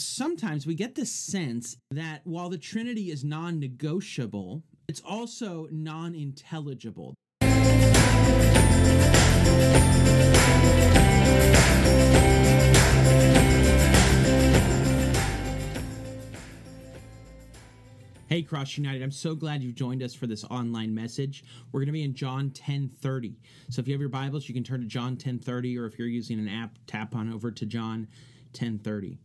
sometimes we get the sense that while the Trinity is non negotiable, it's also non intelligible. Hey Cross United, I'm so glad you've joined us for this online message. We're going to be in John 10:30. So if you have your Bibles, you can turn to John 10:30 or if you're using an app, tap on over to John 10:30.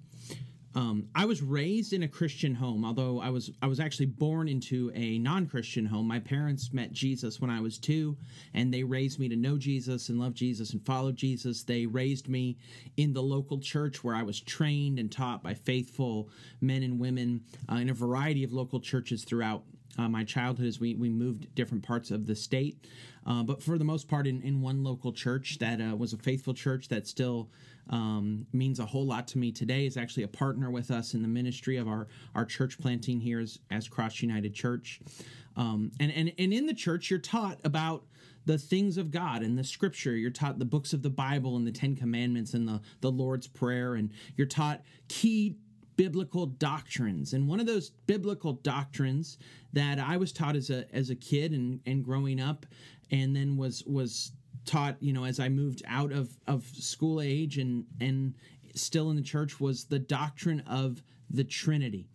Um, I was raised in a Christian home, although I was I was actually born into a non-Christian home. My parents met Jesus when I was two, and they raised me to know Jesus and love Jesus and follow Jesus. They raised me in the local church where I was trained and taught by faithful men and women uh, in a variety of local churches throughout uh, my childhood as we, we moved different parts of the state. Uh, but for the most part, in, in one local church that uh, was a faithful church that still um, means a whole lot to me today is actually a partner with us in the ministry of our, our church planting here as, as Cross United Church. Um, and, and, and in the church, you're taught about the things of God and the scripture. You're taught the books of the Bible and the Ten Commandments and the, the Lord's Prayer. And you're taught key biblical doctrines. And one of those biblical doctrines that I was taught as a as a kid and, and growing up and then was was taught, you know, as I moved out of, of school age and and still in the church was the doctrine of the Trinity.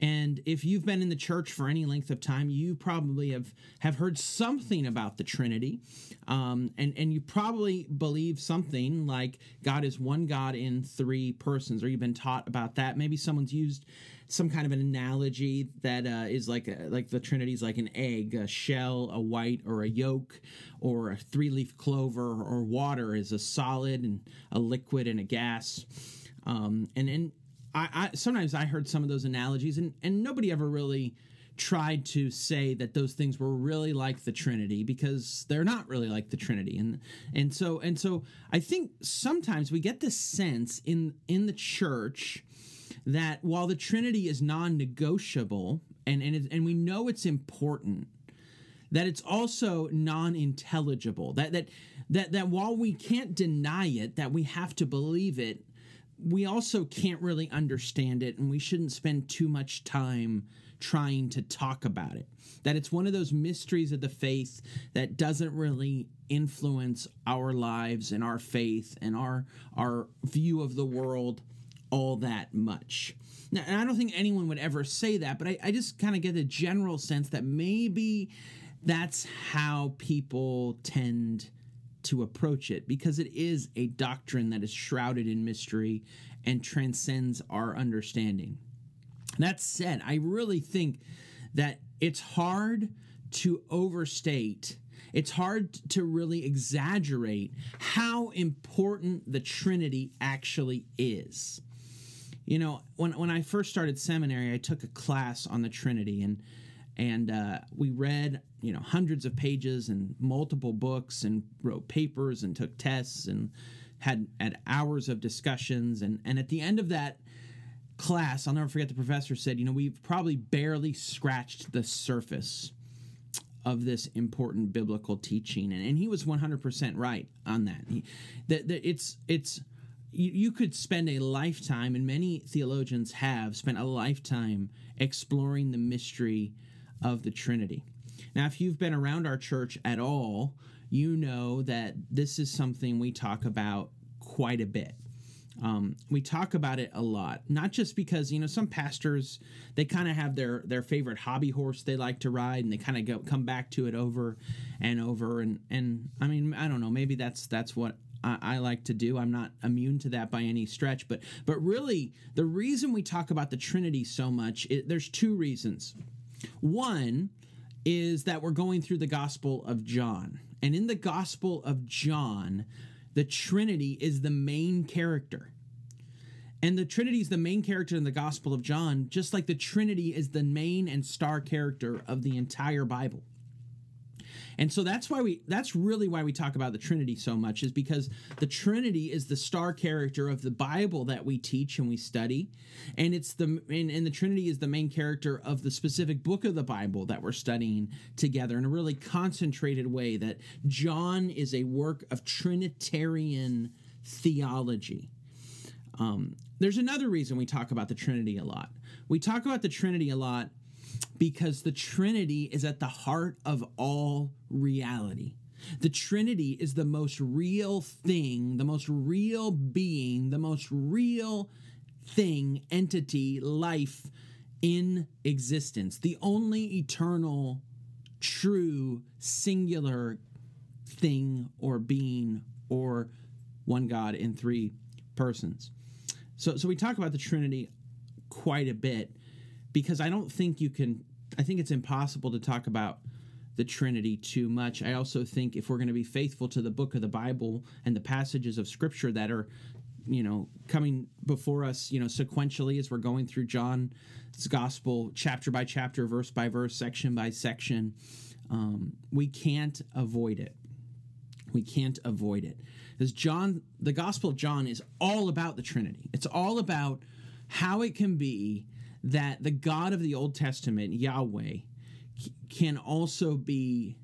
And if you've been in the church for any length of time, you probably have have heard something about the Trinity, um, and and you probably believe something like God is one God in three persons, or you've been taught about that. Maybe someone's used some kind of an analogy that uh, is like a, like the Trinity is like an egg, a shell, a white, or a yolk, or a three leaf clover, or water is a solid and a liquid and a gas. Um, and and I, I sometimes I heard some of those analogies, and and nobody ever really tried to say that those things were really like the trinity because they're not really like the trinity and and so and so i think sometimes we get this sense in in the church that while the Trinity is non-negotiable and and, and we know it's important, that it's also non-intelligible. That that that that while we can't deny it, that we have to believe it, we also can't really understand it, and we shouldn't spend too much time trying to talk about it. That it's one of those mysteries of the faith that doesn't really influence our lives and our faith and our our view of the world all that much. Now, and I don't think anyone would ever say that, but I, I just kind of get a general sense that maybe that's how people tend to approach it because it is a doctrine that is shrouded in mystery and transcends our understanding. That said, I really think that it's hard to overstate it's hard to really exaggerate how important the Trinity actually is you know, when when I first started seminary, I took a class on the Trinity, and and uh, we read you know hundreds of pages and multiple books, and wrote papers and took tests and had had hours of discussions, and and at the end of that class, I'll never forget the professor said, you know, we've probably barely scratched the surface of this important biblical teaching. And, and he was 100% right on that. He, that, that it's it's you, you could spend a lifetime, and many theologians have spent a lifetime exploring the mystery of the Trinity. Now, if you've been around our church at all, you know that this is something we talk about quite a bit. Um, we talk about it a lot, not just because you know some pastors they kind of have their their favorite hobby horse they like to ride, and they kind of go come back to it over and over. And and I mean I don't know maybe that's that's what I, I like to do. I'm not immune to that by any stretch, but but really the reason we talk about the Trinity so much, it, there's two reasons. One is that we're going through the Gospel of John, and in the Gospel of John, the Trinity is the main character. And the Trinity is the main character in the Gospel of John, just like the Trinity is the main and star character of the entire Bible. And so that's why we that's really why we talk about the Trinity so much is because the Trinity is the star character of the Bible that we teach and we study. And it's the and, and the Trinity is the main character of the specific book of the Bible that we're studying together in a really concentrated way that John is a work of Trinitarian theology. Um, there's another reason we talk about the Trinity a lot. We talk about the Trinity a lot because the Trinity is at the heart of all reality. The Trinity is the most real thing, the most real being, the most real thing, entity, life in existence. The only eternal, true, singular thing or being or one God in three persons. So, so we talk about the Trinity quite a bit because I don't think you can, I think it's impossible to talk about the Trinity too much. I also think if we're going to be faithful to the book of the Bible and the passages of Scripture that are, you know, coming before us, you know, sequentially as we're going through John's Gospel, chapter by chapter, verse by verse, section by section, um, we can't avoid it. We can't avoid it. Because John, the Gospel of John is all about the Trinity. It's all about how it can be that the God of the Old Testament, Yahweh, can also be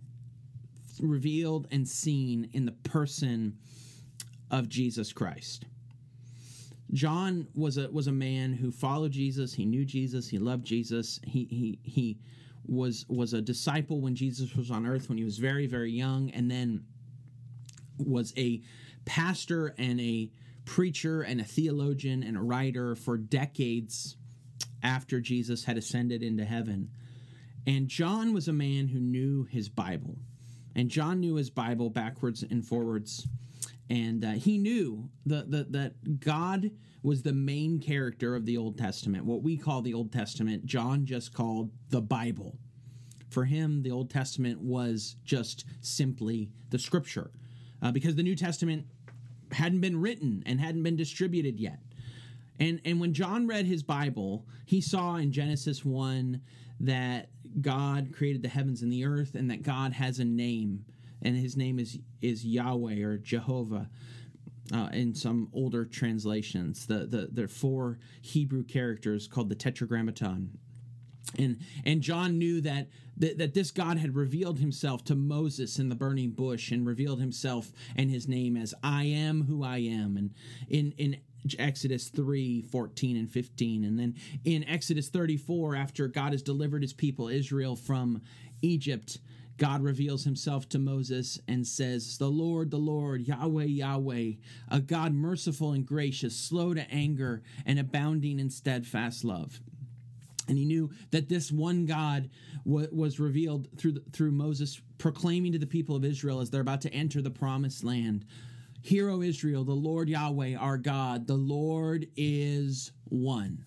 revealed and seen in the person of Jesus Christ. John was a was a man who followed Jesus. He knew Jesus. He loved Jesus. He he he was was a disciple when Jesus was on earth when he was very very young, and then was a pastor and a preacher and a theologian and a writer for decades after Jesus had ascended into heaven. And John was a man who knew his Bible. And John knew his Bible backwards and forwards. And uh, he knew the, the, that God was the main character of the Old Testament. What we call the Old Testament, John just called the Bible. For him, the Old Testament was just simply the scripture. Uh, because the New Testament hadn't been written and hadn't been distributed yet. And and when John read his Bible, he saw in Genesis 1 that God created the heavens and the earth and that God has a name and his name is is Yahweh or Jehovah. Uh, in some older translations, the, the the four Hebrew characters called the Tetragrammaton, and and John knew that, that that this God had revealed himself to Moses in the burning bush and revealed himself and his name as I am who I am and in in Exodus 3 14 and 15. And then in Exodus 34, after God has delivered his people Israel from Egypt, God reveals himself to Moses and says, The Lord, the Lord, Yahweh, Yahweh, a God merciful and gracious, slow to anger, and abounding in steadfast love. And he knew that this one God w- was revealed through, the, through Moses proclaiming to the people of Israel as they're about to enter the promised land Hear, O Israel, the Lord Yahweh, our God, the Lord is one.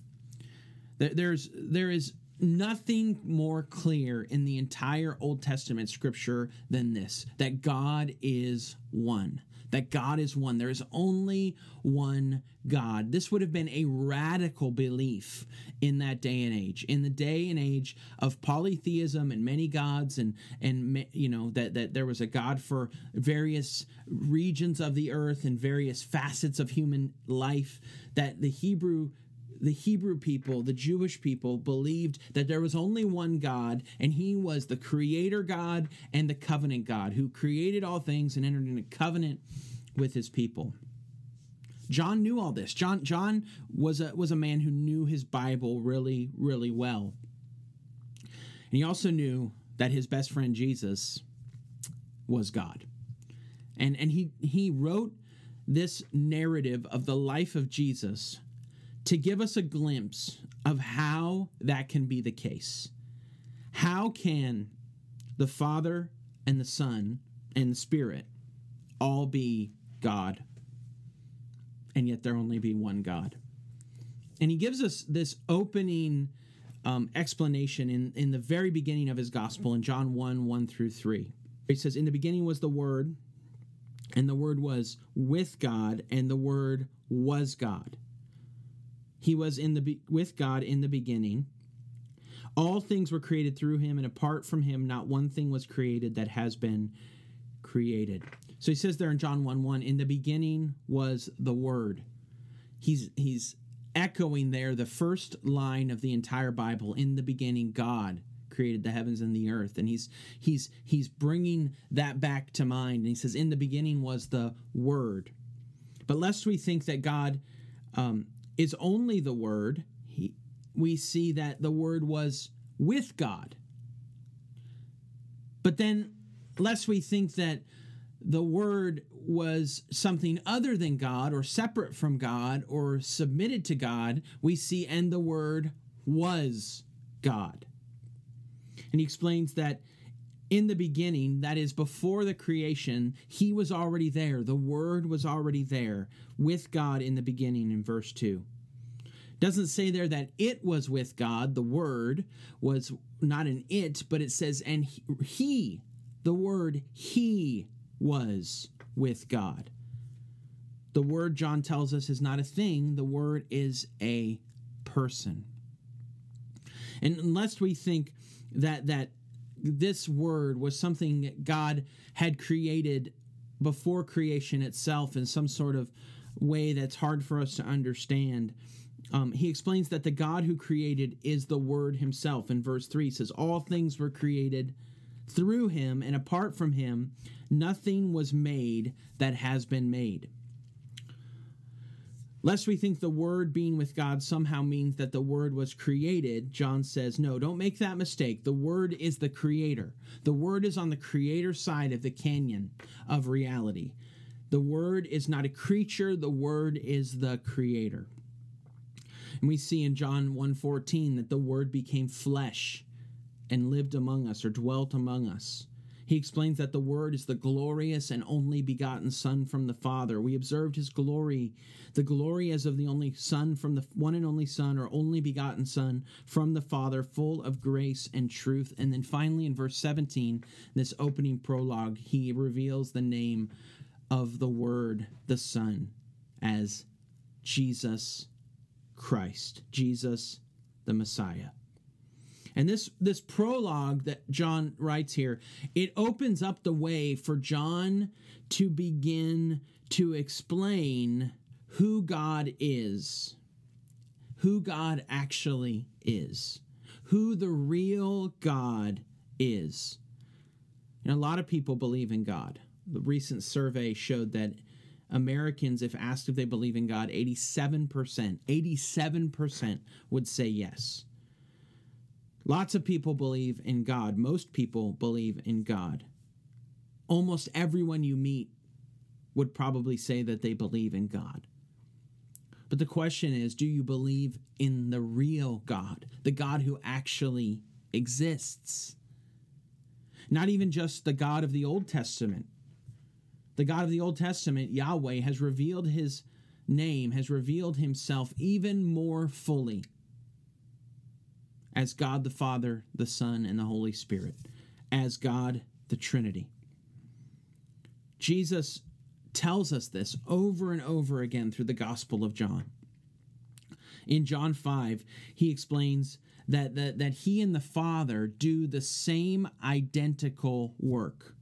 There's, there is nothing more clear in the entire Old Testament scripture than this that God is one that God is one. There is only one God. This would have been a radical belief in that day and age. In the day and age of polytheism and many gods and and you know that that there was a god for various regions of the earth and various facets of human life that the Hebrew the Hebrew people, the Jewish people, believed that there was only one God, and he was the creator God and the covenant God who created all things and entered into covenant with his people. John knew all this. John John was a was a man who knew his Bible really really well. And he also knew that his best friend Jesus was God. And and he he wrote this narrative of the life of Jesus to give us a glimpse of how that can be the case. How can the Father and the Son and the Spirit all be God, and yet there only be one God? And he gives us this opening um, explanation in, in the very beginning of his gospel in John 1 1 through 3. He says, In the beginning was the Word, and the Word was with God, and the Word was God. He was in the with God in the beginning. All things were created through him, and apart from him, not one thing was created that has been created. So he says there in John 1 1, in the beginning was the Word. He's he's echoing there the first line of the entire Bible. In the beginning, God created the heavens and the earth. And he's he's he's bringing that back to mind. And he says, In the beginning was the Word. But lest we think that God um, is only the Word, he, we see that the Word was with God. But then, lest we think that the Word was something other than God or separate from God or submitted to God, we see, and the Word was God. And he explains that in the beginning, that is before the creation, he was already there. The Word was already there with God in the beginning in verse 2. Doesn't say there that it was with God. The Word was not an it, but it says, and he, he the Word, he was with God. The Word, John tells us, is not a thing, the Word is a person. And unless we think that that this word was something that God had created before creation itself in some sort of way that's hard for us to understand. Um, he explains that the God who created is the Word Himself. In verse 3, he says, All things were created through Him, and apart from Him, nothing was made that has been made. Lest we think the Word being with God somehow means that the Word was created, John says, no, don't make that mistake. The Word is the Creator. The Word is on the Creator side of the canyon of reality. The Word is not a creature, the Word is the Creator. And we see in John 1:14 that the Word became flesh and lived among us or dwelt among us. He explains that the Word is the glorious and only begotten Son from the Father. We observed his glory, the glory as of the only Son from the one and only Son or only begotten Son from the Father, full of grace and truth. And then finally in verse 17, this opening prologue, he reveals the name of the Word, the Son, as Jesus Christ, Jesus the Messiah. And this this prologue that John writes here, it opens up the way for John to begin to explain who God is, who God actually is, who the real God is. And a lot of people believe in God. The recent survey showed that Americans, if asked if they believe in God, 87%, 87% would say yes. Lots of people believe in God. Most people believe in God. Almost everyone you meet would probably say that they believe in God. But the question is do you believe in the real God, the God who actually exists? Not even just the God of the Old Testament. The God of the Old Testament, Yahweh, has revealed his name, has revealed himself even more fully as God the Father, the Son, and the Holy Spirit, as God the Trinity. Jesus tells us this over and over again through the Gospel of John. In John 5, he explains that, that, that he and the Father do the same identical work.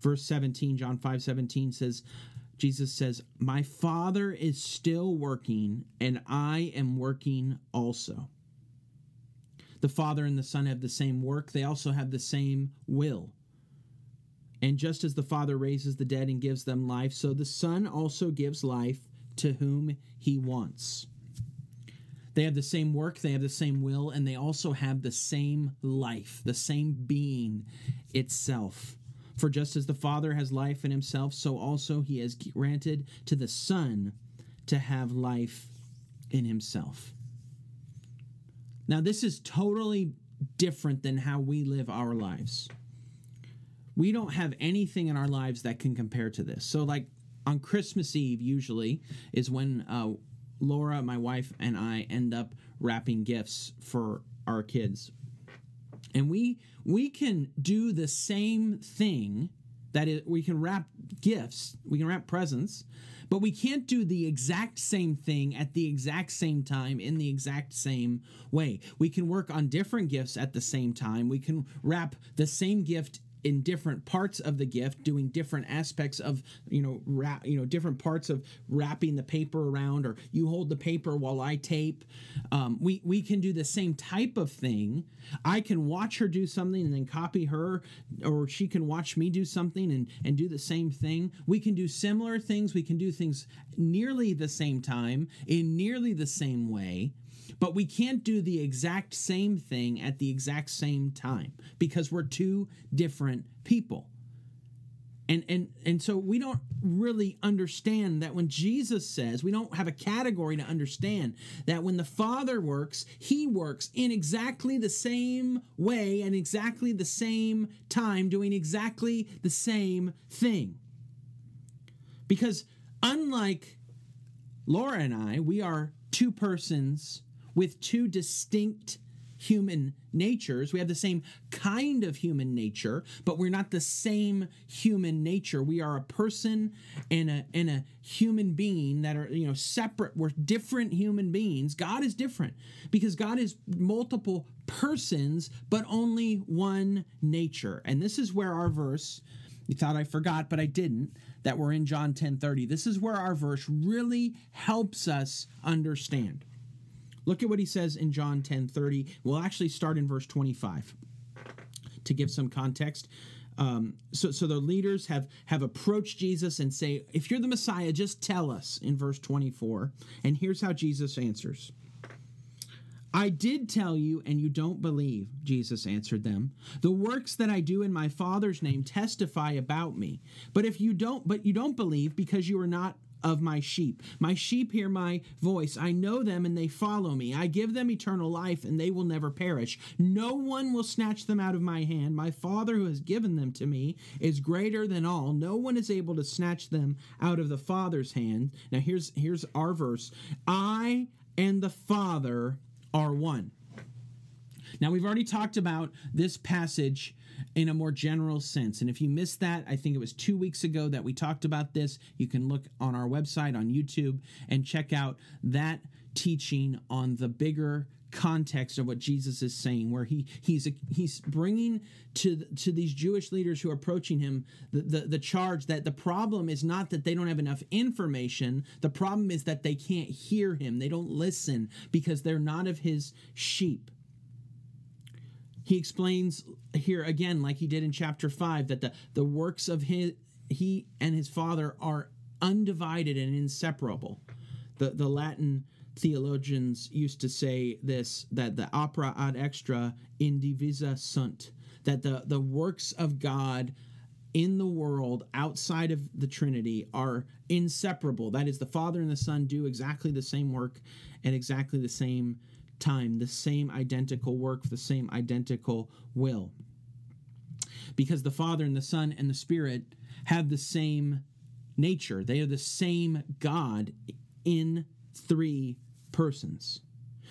Verse 17, John 5 17 says, Jesus says, My Father is still working, and I am working also. The Father and the Son have the same work, they also have the same will. And just as the Father raises the dead and gives them life, so the Son also gives life to whom he wants. They have the same work, they have the same will, and they also have the same life, the same being itself. For just as the Father has life in himself, so also he has granted to the Son to have life in himself. Now, this is totally different than how we live our lives. We don't have anything in our lives that can compare to this. So, like on Christmas Eve, usually is when uh, Laura, my wife, and I end up wrapping gifts for our kids. And we we can do the same thing that is, we can wrap gifts, we can wrap presents, but we can't do the exact same thing at the exact same time in the exact same way. We can work on different gifts at the same time. We can wrap the same gift in different parts of the gift doing different aspects of you know wrap you know different parts of wrapping the paper around or you hold the paper while i tape. Um, we we can do the same type of thing. I can watch her do something and then copy her or she can watch me do something and and do the same thing. We can do similar things. We can do things nearly the same time in nearly the same way but we can't do the exact same thing at the exact same time because we're two different people. And, and and so we don't really understand that when Jesus says we don't have a category to understand that when the Father works, he works in exactly the same way and exactly the same time, doing exactly the same thing. Because unlike Laura and I, we are two persons with two distinct human natures. We have the same kind of human nature, but we're not the same human nature. We are a person and a and a human being that are, you know, separate. We're different human beings. God is different because God is multiple persons, but only one nature. And this is where our verse you thought I forgot, but I didn't, that we're in John 10 30. This is where our verse really helps us understand. Look at what he says in John 10 30. We'll actually start in verse 25 to give some context. Um, so, so the leaders have have approached Jesus and say, "If you're the Messiah, just tell us." In verse 24, and here's how Jesus answers: "I did tell you, and you don't believe." Jesus answered them. "The works that I do in my Father's name testify about me. But if you don't, but you don't believe because you are not of my sheep. My sheep hear my voice. I know them and they follow me. I give them eternal life and they will never perish. No one will snatch them out of my hand. My Father who has given them to me is greater than all. No one is able to snatch them out of the Father's hand. Now here's here's our verse. I and the Father are one. Now we've already talked about this passage in a more general sense. And if you missed that, I think it was two weeks ago that we talked about this. You can look on our website on YouTube and check out that teaching on the bigger context of what Jesus is saying, where he he's he's bringing to to these Jewish leaders who are approaching him the, the, the charge that the problem is not that they don't have enough information. The problem is that they can't hear him. They don't listen because they're not of his sheep. He explains here again, like he did in chapter 5, that the, the works of his, he and his father are undivided and inseparable. The, the Latin theologians used to say this that the opera ad extra indivisa sunt, that the, the works of God in the world outside of the Trinity are inseparable. That is, the Father and the Son do exactly the same work and exactly the same time, the same identical work, the same identical will. Because the Father and the Son and the Spirit have the same nature, they are the same God in three persons.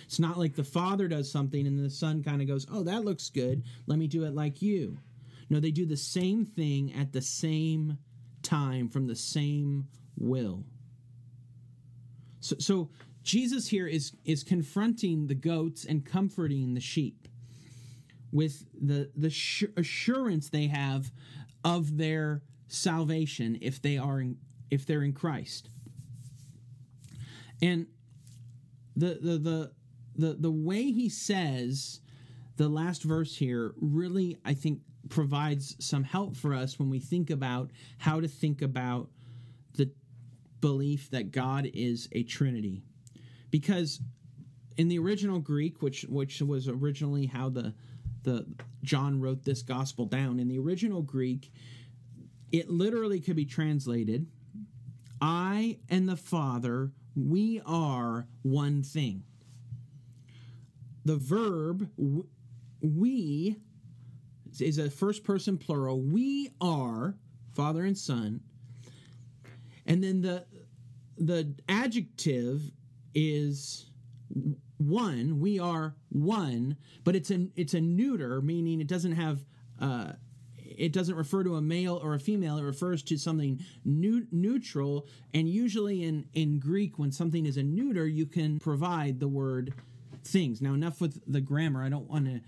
It's not like the Father does something and the Son kind of goes, Oh, that looks good. Let me do it like you. No, they do the same thing at the same time from the same will. So, so Jesus here is is confronting the goats and comforting the sheep with the the assurance they have of their salvation if they are in, if they're in Christ. And the the the the the way he says the last verse here really I think provides some help for us when we think about how to think about the belief that God is a trinity because in the original Greek, which which was originally how the the John wrote this gospel down, in the original Greek, it literally could be translated, I and the Father, we are one thing. The verb we is a first person plural. We are Father and Son. And then the the adjective is one. We are one, but it's a it's a neuter, meaning it doesn't have. Uh, it doesn't refer to a male or a female. It refers to something new, neutral. And usually in, in Greek, when something is a neuter, you can provide the word things. Now, enough with the grammar. I don't want to.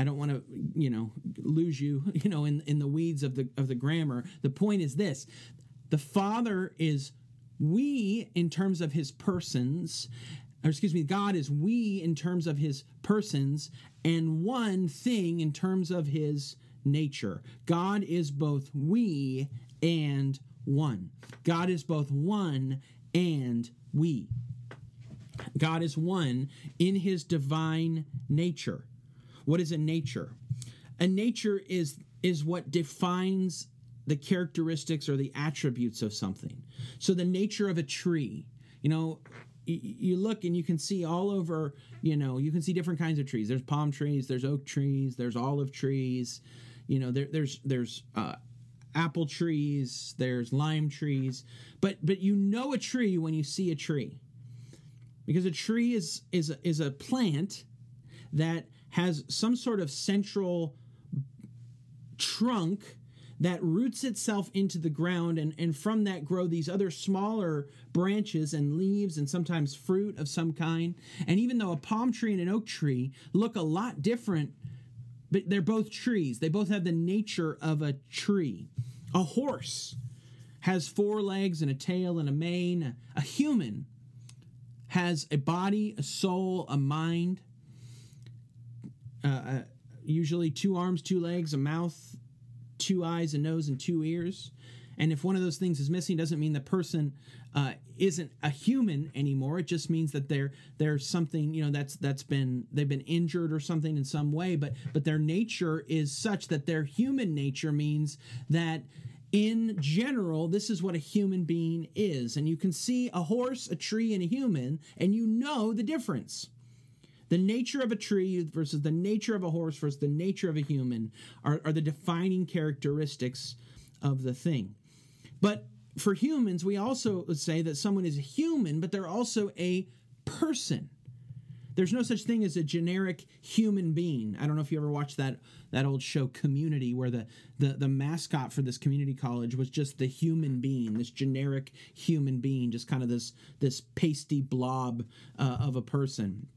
I don't want to, you know, lose you, you know, in in the weeds of the of the grammar. The point is this: the Father is we in terms of his persons, or excuse me, God is we in terms of his persons, and one thing in terms of his nature. God is both we and one. God is both one and we. God is one in his divine nature. What is a nature? A nature is is what defines the characteristics or the attributes of something. So the nature of a tree, you know, you look and you can see all over, you know, you can see different kinds of trees. There's palm trees, there's oak trees, there's olive trees, you know, there, there's there's uh, apple trees, there's lime trees, but but you know a tree when you see a tree, because a tree is is a, is a plant that has some sort of central trunk that roots itself into the ground and, and from that grow these other smaller branches and leaves and sometimes fruit of some kind. And even though a palm tree and an oak tree look a lot different, but they're both trees, they both have the nature of a tree. A horse has four legs and a tail and a mane. A human has a body, a soul, a mind. Uh, uh, usually two arms, two legs, a mouth, two eyes, a nose, and two ears. And if one of those things is missing, doesn't mean the person uh, isn't a human anymore. It just means that they're there's something you know that's that's been they've been injured or something in some way. But but their nature is such that their human nature means that in general, this is what a human being is. And you can see a horse, a tree, and a human, and you know the difference. The nature of a tree versus the nature of a horse versus the nature of a human are, are the defining characteristics of the thing. But for humans, we also say that someone is a human, but they're also a person. There's no such thing as a generic human being. I don't know if you ever watched that that old show Community, where the the, the mascot for this community college was just the human being, this generic human being, just kind of this this pasty blob uh, of a person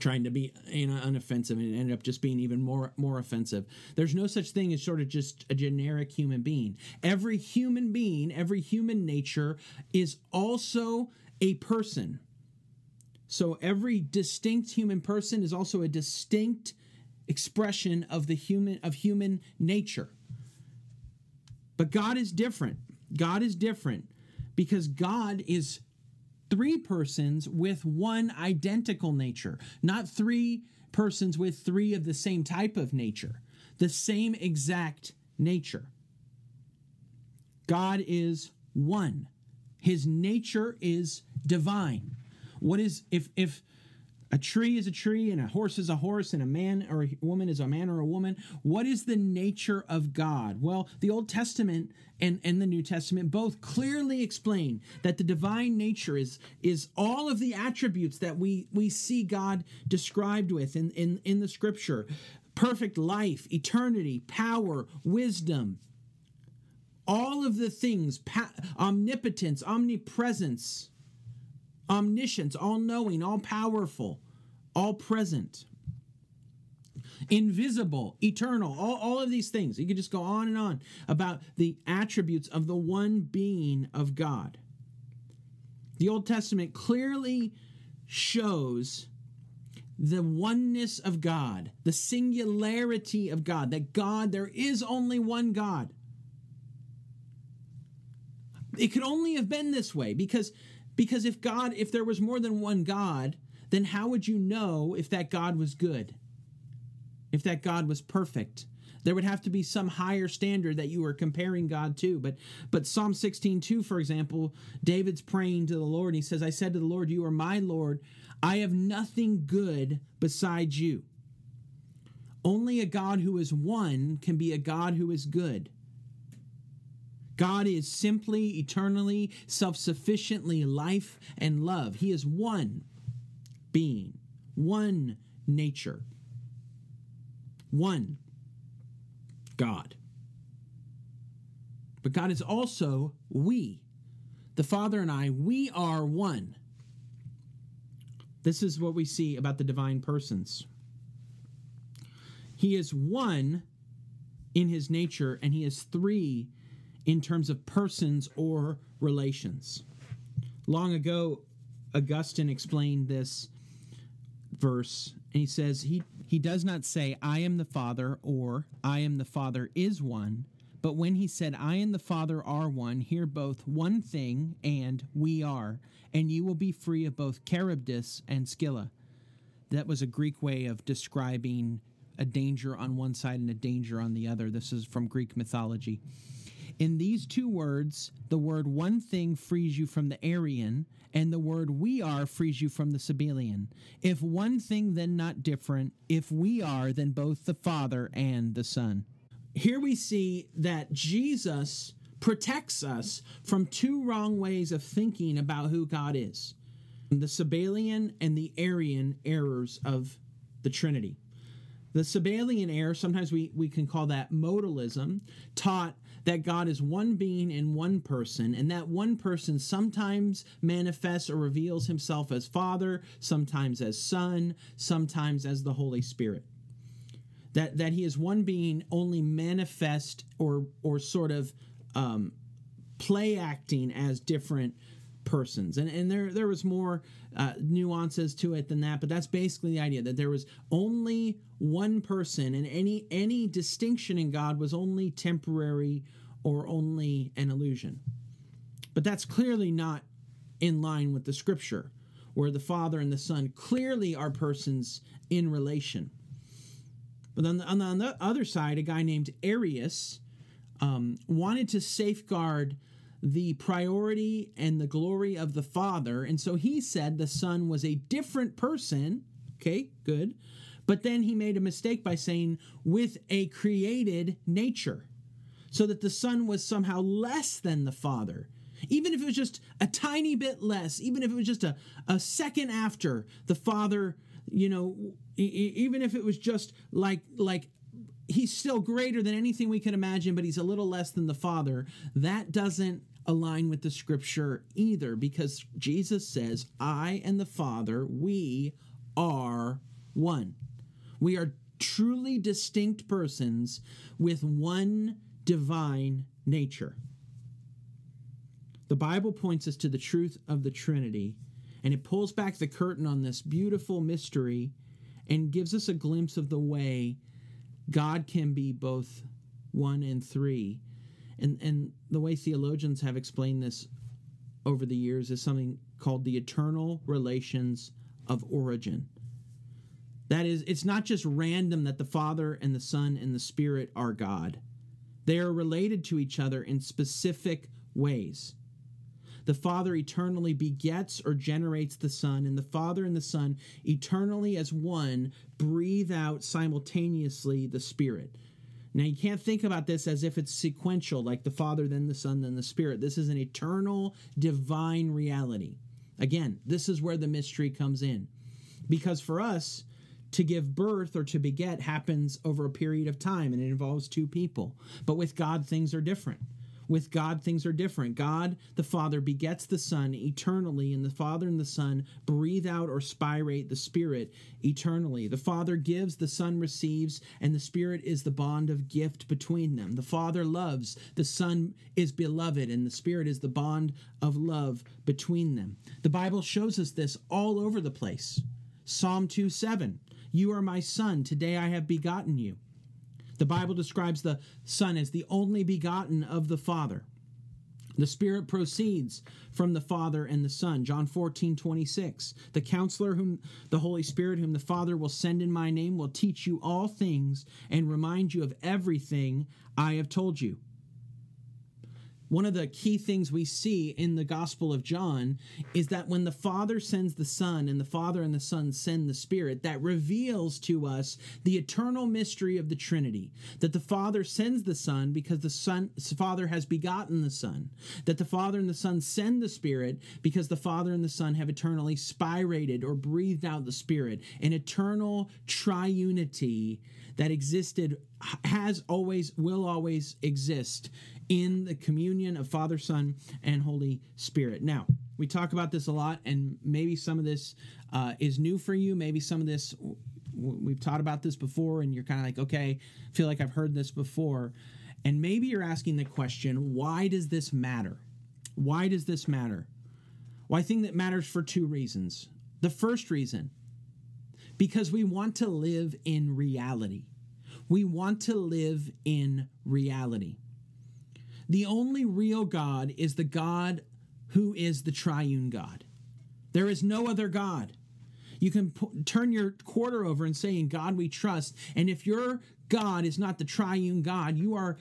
trying to be you know unoffensive and ended up just being even more more offensive. There's no such thing as sort of just a generic human being. Every human being every human nature is also a person. So every distinct human person is also a distinct expression of the human of human nature. But god is different. God is different because god is three persons with one identical nature, not three persons with three of the same type of nature, the same exact nature. God is one. His nature is divine. What is if if a tree is a tree, and a horse is a horse, and a man or a woman is a man or a woman. What is the nature of God? Well, the Old Testament and, and the New Testament both clearly explain that the divine nature is, is all of the attributes that we, we see God described with in, in, in the scripture perfect life, eternity, power, wisdom. All of the things, pa- omnipotence, omnipresence, omniscience, all knowing, all powerful, all present, invisible, eternal, all, all of these things. You could just go on and on about the attributes of the one being of God. The Old Testament clearly shows the oneness of God, the singularity of God, that God, there is only one God. It could only have been this way because because if God, if there was more than one God, then how would you know if that God was good? If that God was perfect? There would have to be some higher standard that you were comparing God to. But but Psalm 16, 2, for example, David's praying to the Lord. he says, I said to the Lord, You are my Lord. I have nothing good besides you. Only a God who is one can be a God who is good. God is simply, eternally, self sufficiently life and love. He is one being, one nature, one God. But God is also we. The Father and I, we are one. This is what we see about the divine persons. He is one in his nature, and he is three in terms of persons or relations. Long ago, Augustine explained this verse, and he says, He, he does not say, I am the Father, or I am the Father is one, but when he said, I and the Father are one, here both one thing and we are, and you will be free of both Charybdis and Scylla. That was a Greek way of describing a danger on one side and a danger on the other. This is from Greek mythology. In these two words, the word one thing frees you from the Arian, and the word we are frees you from the Sabellian. If one thing, then not different. If we are, then both the Father and the Son here we see that Jesus protects us from two wrong ways of thinking about who God is the Sabellian and the Arian errors of the Trinity. The Sabellian error, sometimes we, we can call that modalism, taught that God is one being in one person, and that one person sometimes manifests or reveals himself as Father, sometimes as Son, sometimes as the Holy Spirit. That that he is one being only manifest or or sort of um, play acting as different persons. And and there there was more uh, nuances to it than that but that's basically the idea that there was only one person and any any distinction in god was only temporary or only an illusion but that's clearly not in line with the scripture where the father and the son clearly are persons in relation but on the, on the, on the other side, a guy named Arius um, wanted to safeguard the priority and the glory of the Father. And so he said the Son was a different person. Okay, good. But then he made a mistake by saying with a created nature, so that the Son was somehow less than the Father. Even if it was just a tiny bit less, even if it was just a, a second after the Father you know, even if it was just like like he's still greater than anything we can imagine, but he's a little less than the Father. That doesn't align with the scripture either because Jesus says, I and the Father, we are one. We are truly distinct persons with one divine nature. The Bible points us to the truth of the Trinity and it pulls back the curtain on this beautiful mystery and gives us a glimpse of the way God can be both one and three. And, and the way theologians have explained this over the years is something called the eternal relations of origin. That is, it's not just random that the Father and the Son and the Spirit are God. They are related to each other in specific ways. The Father eternally begets or generates the Son, and the Father and the Son eternally as one breathe out simultaneously the Spirit. Now, you can't think about this as if it's sequential, like the Father, then the Son, then the Spirit. This is an eternal, divine reality. Again, this is where the mystery comes in. Because for us, to give birth or to beget happens over a period of time and it involves two people. But with God, things are different. With God, things are different. God, the Father, begets the Son eternally, and the Father and the Son breathe out or spirate the Spirit eternally. The Father gives, the Son receives, and the Spirit is the bond of gift between them. The Father loves, the Son is beloved, and the Spirit is the bond of love between them. The Bible shows us this all over the place. Psalm 2 7. You are my son, today I have begotten you. The Bible describes the Son as the only begotten of the Father. The Spirit proceeds from the Father and the Son. John 14, 26. The counselor, whom the Holy Spirit, whom the Father will send in my name, will teach you all things and remind you of everything I have told you one of the key things we see in the Gospel of John is that when the Father sends the Son and the Father and the Son send the Spirit, that reveals to us the eternal mystery of the Trinity. That the Father sends the Son because the Son, Father has begotten the Son. That the Father and the Son send the Spirit because the Father and the Son have eternally spirated or breathed out the Spirit. An eternal triunity that existed, has always, will always exist in the communion of Father, Son, and Holy Spirit. Now, we talk about this a lot, and maybe some of this uh, is new for you. Maybe some of this we've taught about this before, and you're kind of like, okay, I feel like I've heard this before. And maybe you're asking the question, why does this matter? Why does this matter? Well, I think that matters for two reasons. The first reason, because we want to live in reality. We want to live in reality. The only real God is the God who is the triune God. There is no other God. You can turn your quarter over and say, "In God we trust." And if your God is not the triune God, you are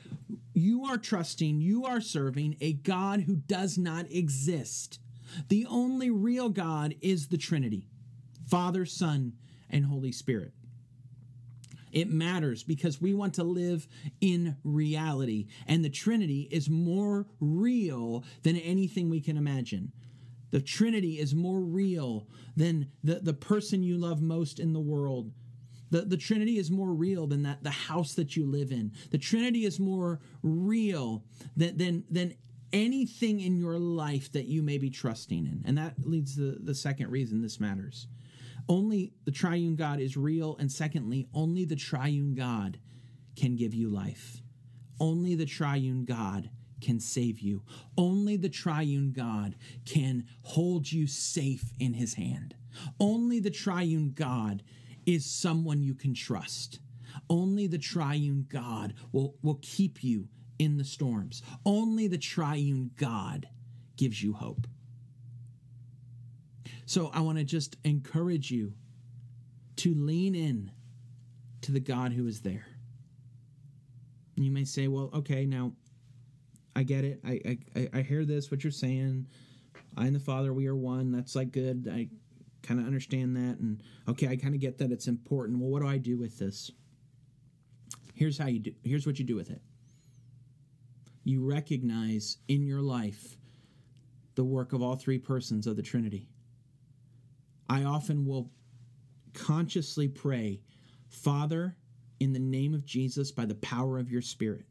you are trusting, you are serving a God who does not exist. The only real God is the Trinity Father, Son, and Holy Spirit. It matters because we want to live in reality, and the Trinity is more real than anything we can imagine. The Trinity is more real than the, the person you love most in the world. The, the Trinity is more real than that the house that you live in. The Trinity is more real than, than, than anything in your life that you may be trusting in. And that leads to the, the second reason this matters. Only the triune God is real. And secondly, only the triune God can give you life. Only the triune God can save you. Only the triune God can hold you safe in his hand. Only the triune God is someone you can trust. Only the triune God will, will keep you in the storms. Only the triune God gives you hope. So I want to just encourage you to lean in to the God who is there. You may say, well, okay, now I get it. I, I, I hear this, what you're saying. I and the Father, we are one. That's like good. I kind of understand that. And okay, I kind of get that it's important. Well, what do I do with this? Here's how you do, here's what you do with it. You recognize in your life the work of all three persons of the Trinity. I often will consciously pray, Father, in the name of Jesus, by the power of your Spirit,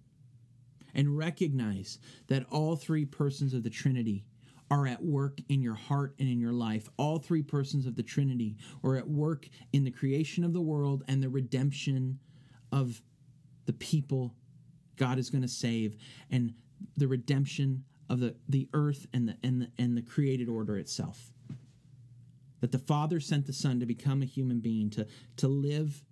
and recognize that all three persons of the Trinity are at work in your heart and in your life. All three persons of the Trinity are at work in the creation of the world and the redemption of the people God is going to save and the redemption of the, the earth and the, and, the, and the created order itself. That the Father sent the Son to become a human being, to, to live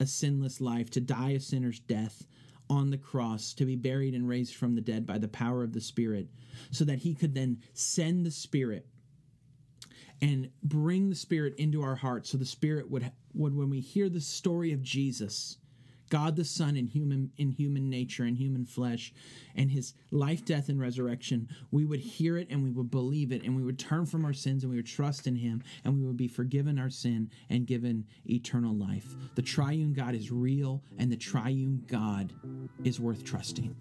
a sinless life, to die a sinner's death on the cross, to be buried and raised from the dead by the power of the Spirit, so that He could then send the Spirit and bring the Spirit into our hearts, so the Spirit would, would when we hear the story of Jesus, God the Son in human in human nature in human flesh and his life death and resurrection we would hear it and we would believe it and we would turn from our sins and we would trust in him and we would be forgiven our sin and given eternal life. The triune God is real and the triune God is worth trusting.